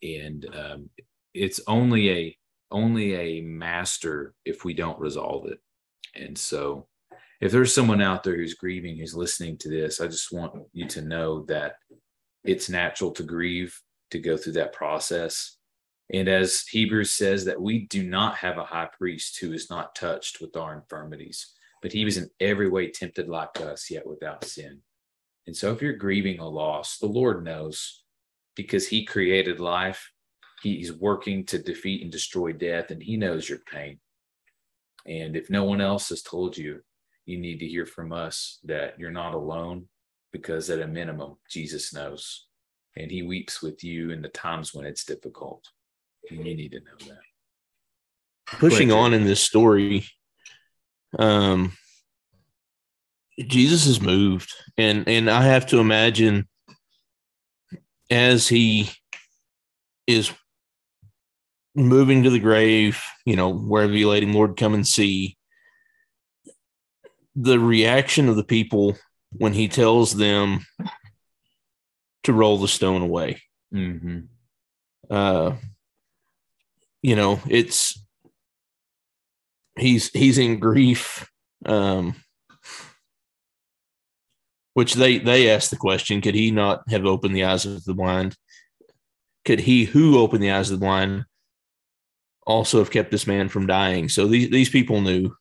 and um, it's only a only a master if we don't resolve it. And so, if there's someone out there who's grieving, who's listening to this, I just want you to know that it's natural to grieve, to go through that process. And as Hebrews says, that we do not have a high priest who is not touched with our infirmities, but he was in every way tempted like us, yet without sin. And so if you're grieving a loss, the Lord knows because he created life. He's working to defeat and destroy death, and he knows your pain. And if no one else has told you, you need to hear from us that you're not alone because at a minimum, Jesus knows and he weeps with you in the times when it's difficult. And you need to know that. Pushing on in this story, um, Jesus is moved, and and I have to imagine as he is moving to the grave, you know, wherever you laid him, Lord, come and see. The reaction of the people when he tells them to roll the stone away. Mm-hmm. Uh, you know, it's he's he's in grief. Um, which they they asked the question: Could he not have opened the eyes of the blind? Could he who opened the eyes of the blind also have kept this man from dying? So these these people knew.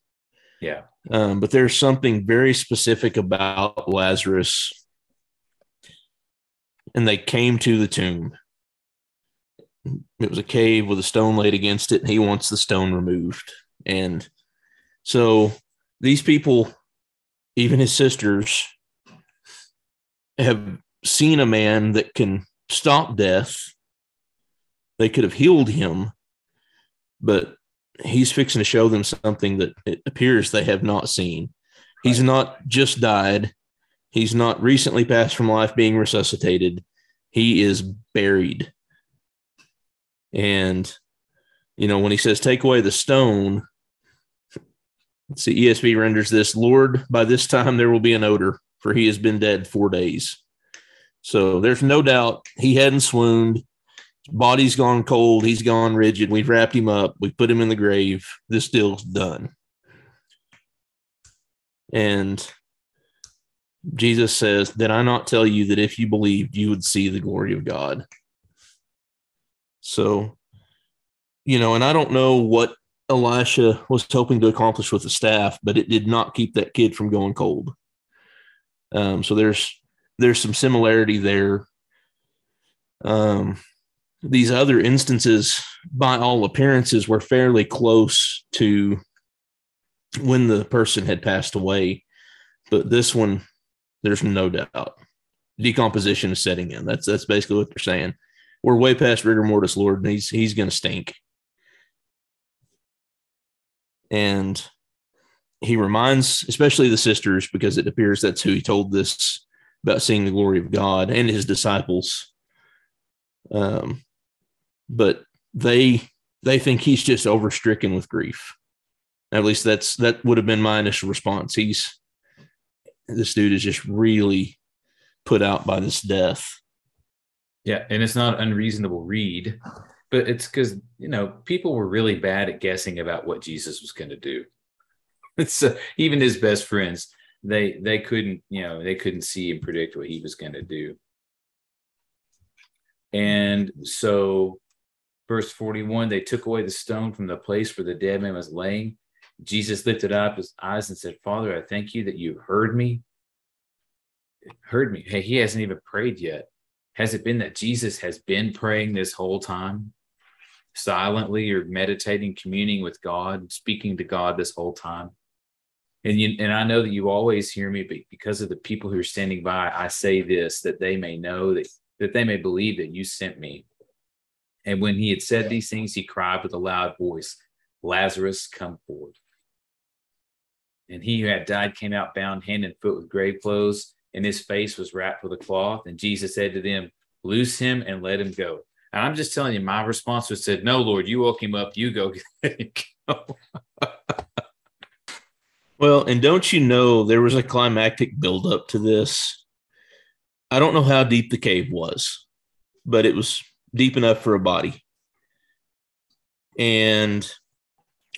Yeah. Um, but there's something very specific about Lazarus, and they came to the tomb. It was a cave with a stone laid against it, and he wants the stone removed. And so these people, even his sisters, have seen a man that can stop death. They could have healed him, but he's fixing to show them something that it appears they have not seen. He's Right. not just died. He's not recently passed from life being resuscitated. He is buried. And, you know, when he says, take away the stone, let's see, ESV renders this Lord, by this time there will be an odor, for he has been dead four days. So there's no doubt he hadn't swooned. Body's gone cold. He's gone rigid. We've wrapped him up. We put him in the grave. This deal's done. And Jesus says, Did I not tell you that if you believed, you would see the glory of God? So, you know, and I don't know what Elisha was hoping to accomplish with the staff, but it did not keep that kid from going cold. Um, so there's there's some similarity there. Um, these other instances, by all appearances, were fairly close to when the person had passed away. But this one, there's no doubt. Decomposition is setting in. That's that's basically what they're saying. We're way past rigor mortis, Lord, and he's he's gonna stink. And he reminds, especially the sisters, because it appears that's who he told this about seeing the glory of God and his disciples. Um, but they they think he's just overstricken with grief. At least that's that would have been my initial response. He's this dude is just really put out by this death. Yeah, and it's not unreasonable read, but it's because you know people were really bad at guessing about what Jesus was going to do. It's So even his best friends, they they couldn't you know they couldn't see and predict what he was going to do. And so, verse forty-one, they took away the stone from the place where the dead man was laying. Jesus lifted up his eyes and said, Father, I thank you that you heard me. Heard me. Hey, he hasn't even prayed yet. Has it been that Jesus has been praying this whole time, silently or meditating, communing with God, speaking to God this whole time? And you, and I know that you always hear me, but because of the people who are standing by, I say this that they may know that that they may believe that you sent me. And when he had said these things, he cried with a loud voice, Lazarus, come forth. And he who had died came out bound hand and foot with grave clothes, and his face was wrapped with a cloth. And Jesus said to them, Loose him and let him go. And I'm just telling you, my response was said, No, Lord, you woke him up, you go. well, and don't you know there was a climactic buildup to this? I don't know how deep the cave was, but it was deep enough for a body. And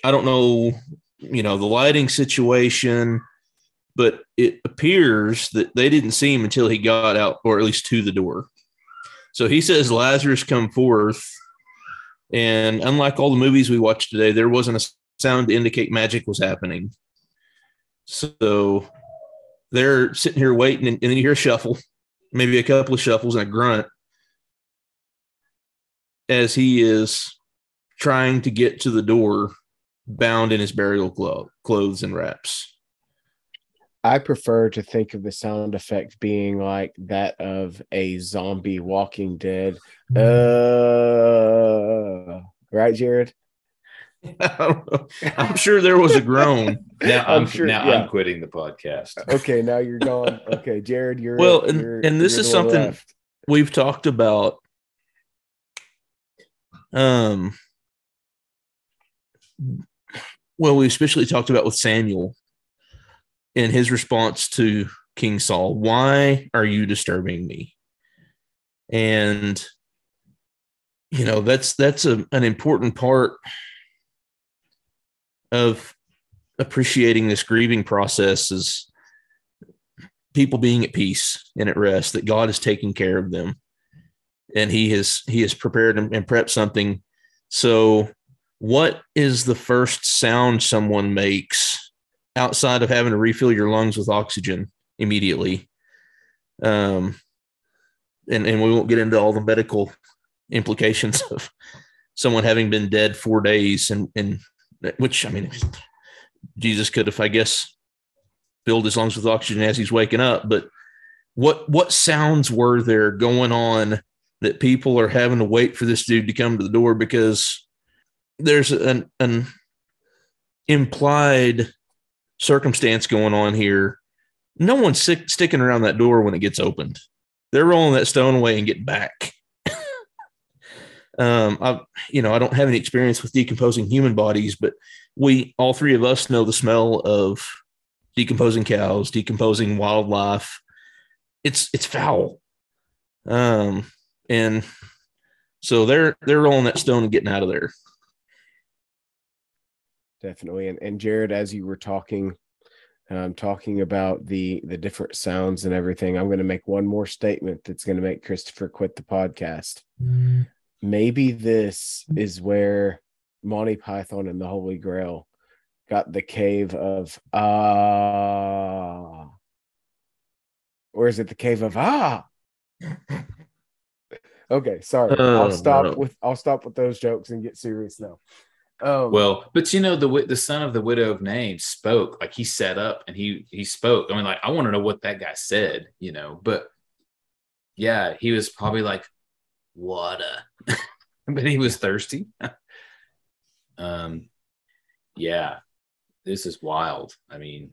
I don't know you know, the lighting situation, but it appears that they didn't see him until he got out, or at least to the door. So he says, Lazarus, come forth. And unlike all the movies we watched today, there wasn't a sound to indicate magic was happening. So they're sitting here waiting, and, and then you hear a shuffle, maybe a couple of shuffles and a grunt as he is trying to get to the door bound in his burial clo- clothes and wraps. I prefer to think of the sound effect being like that of a zombie walking dead. Uh, right, Jared? I'm sure there was a groan. Now I'm, I'm sure. Now yeah. I'm quitting the podcast. Okay, now you're gone. Okay, Jared, you're well, and, you're, and this is something left. we've talked about. Um, well, we especially talked about with Samuel in his response to King Saul. Why are you disturbing me? And you know that's that's a, an important part of appreciating this grieving process is people being at peace and at rest that God is taking care of them and he has he has prepared and, and prepped something so what is the first sound someone makes outside of having to refill your lungs with oxygen immediately? Um, and, and we won't get into all the medical implications of someone having been dead four days and, and which I mean, Jesus could have, I guess, filled his lungs with oxygen as he's waking up. But what what sounds were there going on that people are having to wait for this dude to come to the door because there's an, an implied circumstance going on here. No one's sick, sticking around that door when it gets opened. They're rolling that stone away and getting back. um, I, you know, I don't have any experience with decomposing human bodies, but we, all three of us, know the smell of decomposing cows, decomposing wildlife. It's it's foul. Um, and so they're they're rolling that stone and getting out of there definitely. And and Jared, as you were talking, um, talking about the the different sounds and everything, I'm going to make one more statement that's going to make Christopher quit the podcast. Mm. Maybe this is where Monty Python and the Holy Grail got the cave of ah, or is it the cave of ah? okay, sorry. Uh, I'll stop with I'll stop with those jokes and get serious now. Oh Well, but you know the the son of the widow of Nain spoke like he sat up and he he spoke. I mean, like I want to know what that guy said, you know. But yeah, he was probably like water, but he was thirsty. um, yeah, this is wild. I mean,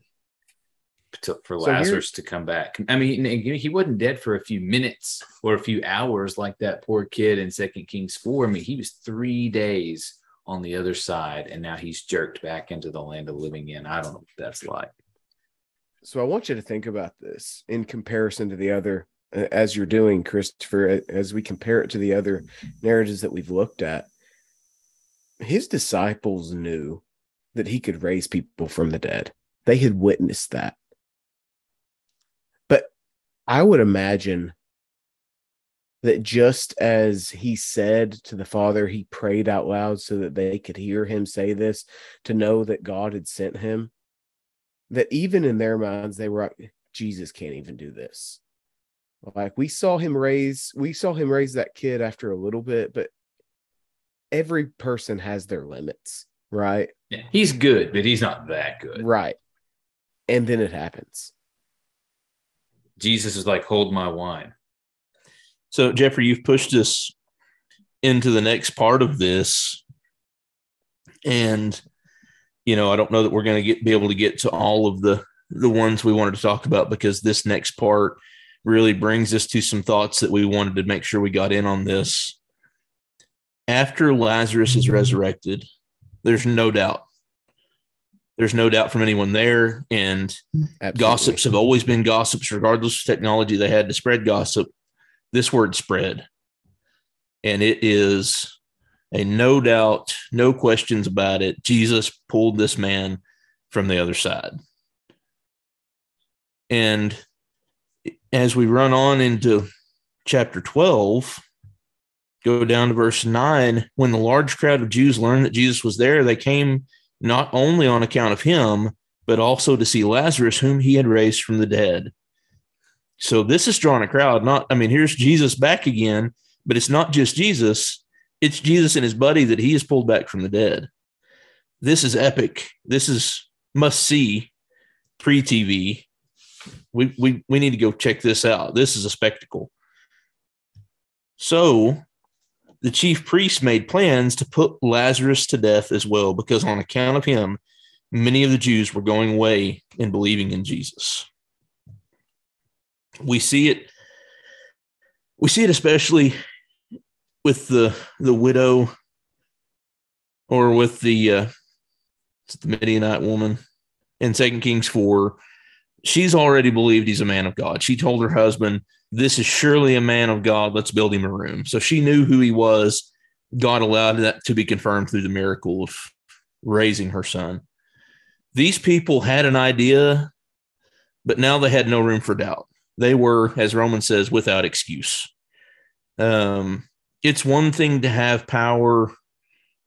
to, for So Lazarus to come back. I mean, he he wasn't dead for a few minutes or a few hours like that poor kid in Second Kings four. I mean, he was three days on the other side, and now he's jerked back into the land of living in. I don't know what that's like. so I want you to think about this in comparison to the other, as you're doing, Christopher, as we compare it to the other narratives that we've looked at. His disciples knew that he could raise people from the dead. They had witnessed that. But I would imagine that just as he said to the Father, he prayed out loud so that they could hear him say this to know that God had sent him that even in their minds they were like jesus can't even do this like we saw him raise we saw him raise that kid after a little bit but every person has their limits right Yeah, he's good, but he's not that good. right and then it happens Jesus is like, hold my wine. So, Jeffrey, you've pushed us into the next part of this. And, you know, I don't know that we're going to get be able to get to all of the the ones we wanted to talk about because this next part really brings us to some thoughts that we wanted to make sure we got in on this. After Lazarus is resurrected, there's no doubt. There's no doubt from anyone there. And Absolutely. gossips have always been gossips, regardless of technology they had to spread gossip. This word spread. And it is a no doubt, no questions about it. Jesus pulled this man from the other side. And as we run on into chapter 12, go down to verse 9. When the large crowd of Jews learned that Jesus was there, they came not only on account of him, but also to see Lazarus, whom he had raised from the dead. So this is drawing a crowd. Not, I mean, here's Jesus back again, but it's not just Jesus, it's Jesus and his buddy that he has pulled back from the dead. This is epic. This is must see pre TV. We, we, we need to go check this out. This is a spectacle. So the chief priests made plans to put Lazarus to death as well, because on account of him, many of the Jews were going away and believing in Jesus. We see it. We see it especially with the the widow, or with the uh, the Midianite woman in Second Kings four. She's already believed he's a man of God. She told her husband, "This is surely a man of God. Let's build him a room." So she knew who he was. God allowed that to be confirmed through the miracle of raising her son these people had an idea, but now they had no room for doubt. They were, as Roman says, without excuse. Um, it's one thing to have power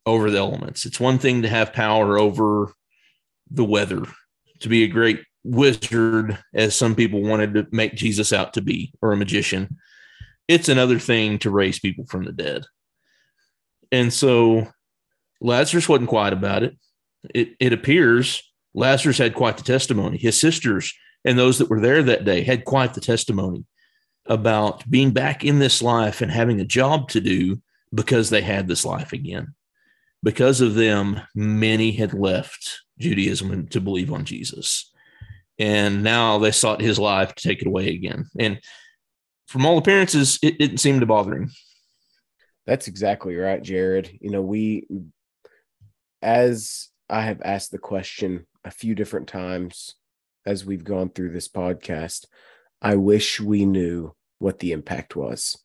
over the elements, it's one thing to have power over the weather, to be a great wizard, as some people wanted to make Jesus out to be, or a magician. It's another thing to raise people from the dead. And so Lazarus wasn't quiet about it. It, it appears Lazarus had quite the testimony. His sisters and those that were there that day had quite the testimony about being back in this life and having a job to do because they had this life again. Because of them, many had left Judaism to believe on Jesus. And now they sought his life to take it away again. And from all appearances, it didn't seem to bother him. That's exactly right, Jared. You know, we, as I have asked the question a few different times as we've gone through this podcast, I wish we knew what the impact was.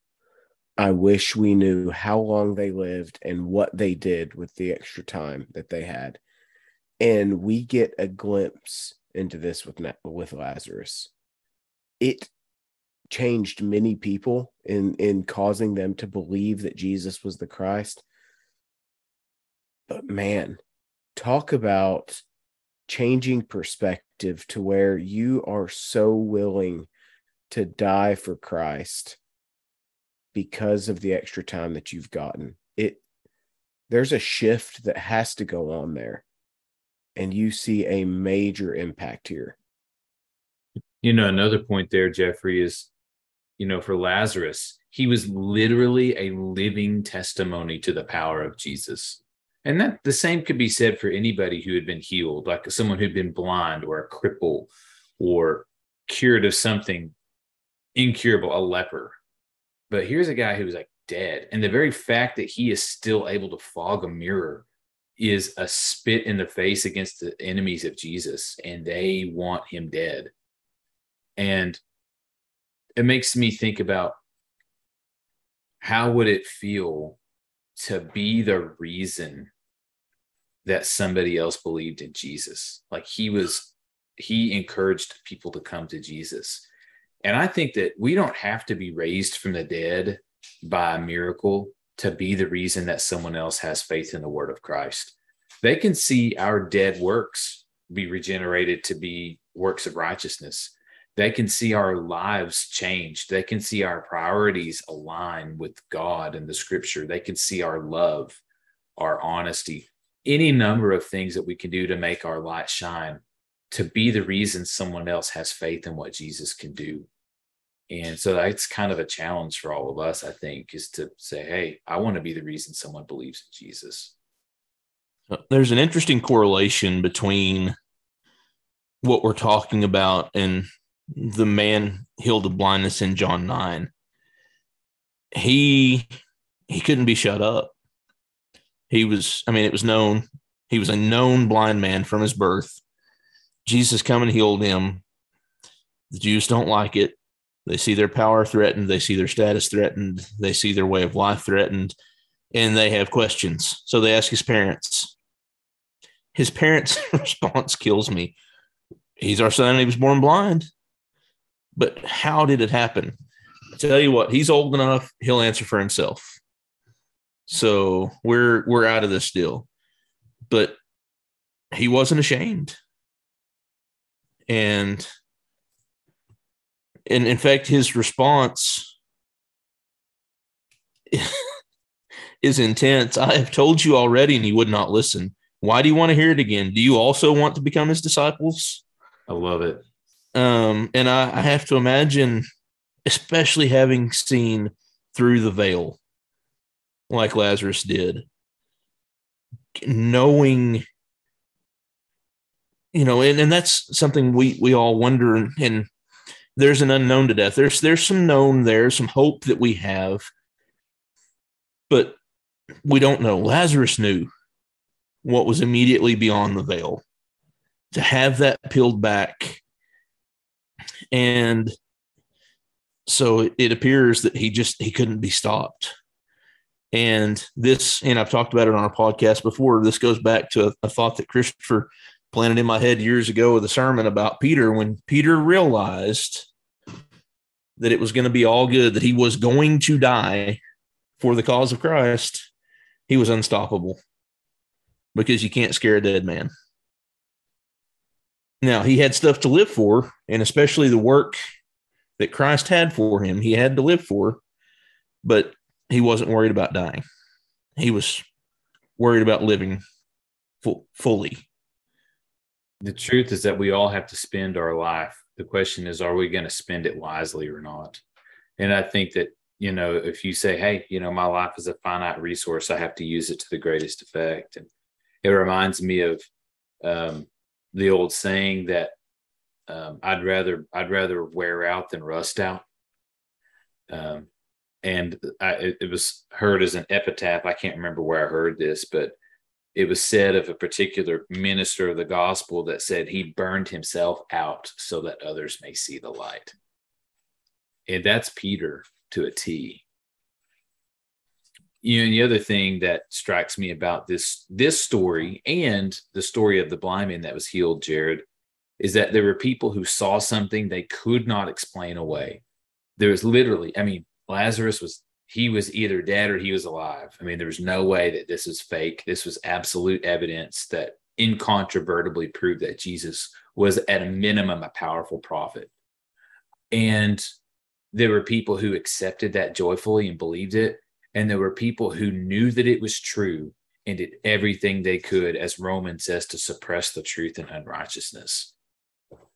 I wish we knew how long they lived and what they did with the extra time that they had. And we get a glimpse into this with with Lazarus. It changed many people in in causing them to believe that Jesus was the Christ. But man, talk about changing perspective to where you are so willing to die for Christ because of the extra time that you've gotten. It there's a shift that has to go on there. And you see a major impact here. You know, another point there, Jeffrey, is, you know, for Lazarus, he was literally a living testimony to the power of Jesus. And that the same could be said for anybody who had been healed, like someone who'd been blind or a cripple or cured of something incurable, a leper. But here's a guy who was like dead. And the very fact that he is still able to fog a mirror is a spit in the face against the enemies of Jesus, and they want him dead. And it makes me think about how would it feel to be the reason that somebody else believed in Jesus? Like he was, he encouraged people to come to Jesus. And I think that we don't have to be raised from the dead by a miracle to be the reason that someone else has faith in the word of Christ. They can see our dead works be regenerated to be works of righteousness. They can see our lives changed. They can see our priorities align with God and the scripture. They can see our love, our honesty, any number of things that we can do to make our light shine to be the reason someone else has faith in what Jesus can do. And so that's kind of a challenge for all of us, I think, is to say, hey, I want to be the reason someone believes in Jesus. Uh, there's an interesting correlation between what we're talking about and the man healed of blindness in John 9. He he couldn't be shut up. He was, I mean, it was known, he was a known blind man from his birth. Jesus come and healed him. The Jews don't like it. They see their power threatened. They see their status threatened. They see their way of life threatened. And they have questions. So they ask his parents. His parents' response kills me. He's our son. he was born blind. But how did it happen? I tell you what, he's old enough. He'll answer for himself. So we're we're out of this deal. But he wasn't ashamed. And and in fact, his response is intense. I have told you already, and he would not listen. Why do you want to hear it again? Do you also want to become his disciples? I love it. Um, and I, I have to imagine, especially having seen through the veil, like Lazarus did, knowing you know and, and that's something we we all wonder and there's an unknown to death. There's there's some known there, some hope that we have, but we don't know. Lazarus knew what was immediately beyond the veil. To have that peeled back, and so it appears that he just he couldn't be stopped. And this, and I've talked about it on our podcast before. This goes back to a, a thought that Christopher planted in my head years ago with a sermon about Peter when Peter realized that it was going to be all good, that he was going to die for the cause of Christ, he was unstoppable because you can't scare a dead man. Now, he had stuff to live for, and especially the work that Christ had for him, he had to live for, but he wasn't worried about dying. He was worried about living full, fully. The truth is that we all have to spend our life the question is, are we going to spend it wisely or not? And I think that, you know, if you say, hey, you know, my life is a finite resource, I have to use it to the greatest effect. And it reminds me of um, the old saying that um, I'd rather I'd rather wear out than rust out. Um, and I, it, it was heard as an epitaph. I can't remember where I heard this, but it was said of a particular minister of the gospel that said he burned himself out so that others may see the light. And that's Peter to a T. You know, the other thing that strikes me about this this story and the story of the blind man that was healed, Jared, is that there were people who saw something they could not explain away. There was literally, I mean, Lazarus was he was either dead or he was alive. I mean, there was no way that this was fake. This was absolute evidence that incontrovertibly proved that Jesus was at a minimum a powerful prophet. And there were people who accepted that joyfully and believed it. And there were people who knew that it was true and did everything they could, as Romans says, to suppress the truth and unrighteousness.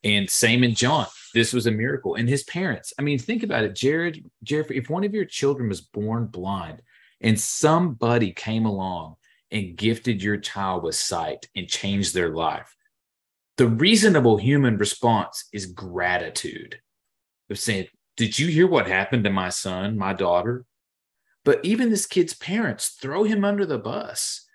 And same in John. This was a miracle. And his parents, I mean, think about it, Jared, Jared, if one of your children was born blind and somebody came along and gifted your child with sight and changed their life, the reasonable human response is gratitude of saying, Did you hear what happened to my son, my daughter? But even this kid's parents throw him under the bus.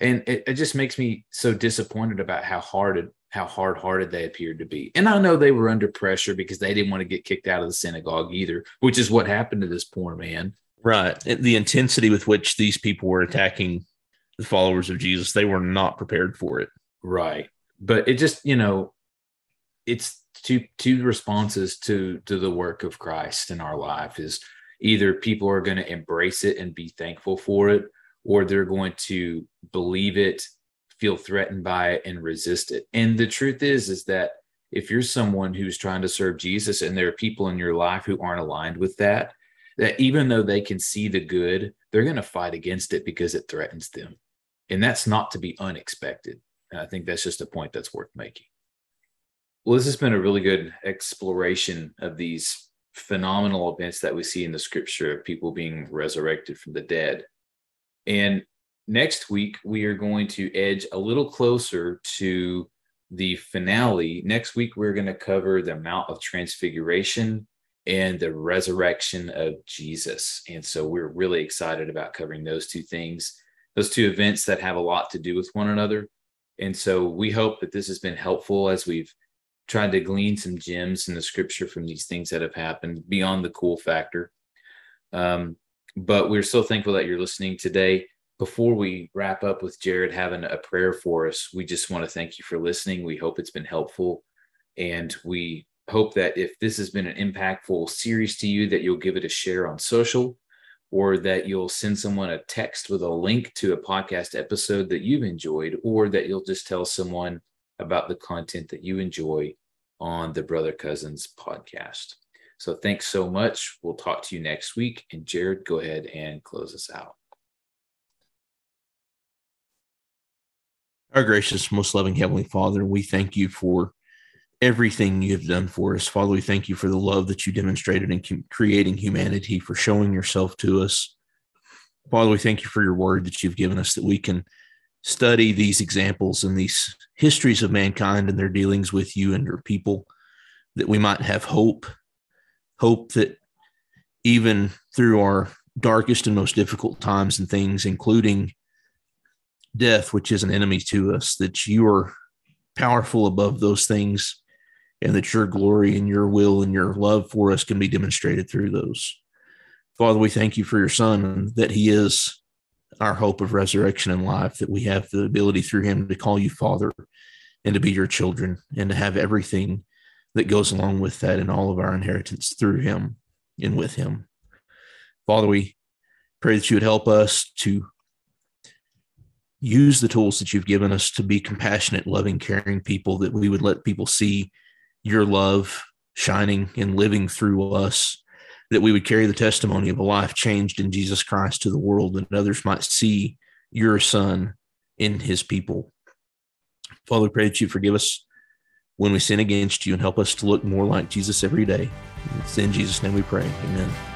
And it, it just makes me so disappointed about how hard it, how hard-hearted they appeared to be. And I know they were under pressure because they didn't want to get kicked out of the synagogue either, which is what happened to this poor man. Right. The intensity with which these people were attacking the followers of Jesus, they were not prepared for it. Right. But it just, you know, it's two two responses to to the work of Christ in our life is either people are going to embrace it and be thankful for it or they're going to believe it feel threatened by it and resist it. And the truth is is that if you're someone who's trying to serve jesus and there are people in your life who aren't aligned with that that even though they can see the good they're going to fight against it because it threatens them. And that's not to be unexpected. And i think that's just a point that's worth making. Well this has been a really good exploration of these phenomenal events that we see in the scripture of people being resurrected from the dead. And next week, we are going to edge a little closer to the finale. Next week, we're going to cover the Mount of Transfiguration and the resurrection of Jesus. And so we're really excited about covering those two things, those two events that have a lot to do with one another. And so we hope that this has been helpful as we've tried to glean some gems in the scripture from these things that have happened beyond the cool factor. Um, but we're so thankful that you're listening today. Before we wrap up with Jared having a prayer for us, we just want to thank you for listening. We hope it's been helpful. And we hope that if this has been an impactful series to you, that you'll give it a share on social or that you'll send someone a text with a link to a podcast episode that you've enjoyed, or that you'll just tell someone about the content that you enjoy on the Brother Cousins podcast. So thanks so much. We'll talk to you next week. And Jared, go ahead and close us out. Our gracious, most loving Heavenly Father, we thank you for everything you have done for us. Father, we thank you for the love that you demonstrated in creating humanity, for showing yourself to us. Father, we thank you for your word that you've given us that we can study these examples and these histories of mankind and their dealings with you and your people, that we might have hope, hope that even through our darkest and most difficult times and things, including death, which is an enemy to us, that you are powerful above those things and that your glory and your will and your love for us can be demonstrated through those. Father, we thank you for your son and that he is our hope of resurrection and life, that we have the ability through him to call you Father and to be your children and to have everything that goes along with that and all of our inheritance through him and with him. Father, we pray that you would help us to use the tools that you've given us to be compassionate, loving, caring people, that we would let people see your love shining and living through us that we would carry the testimony of a life changed in Jesus Christ to the world, and others might see your Son in His people. Father, we pray that you forgive us when we sin against you and help us to look more like Jesus every day. It's in Jesus' name we pray. Amen.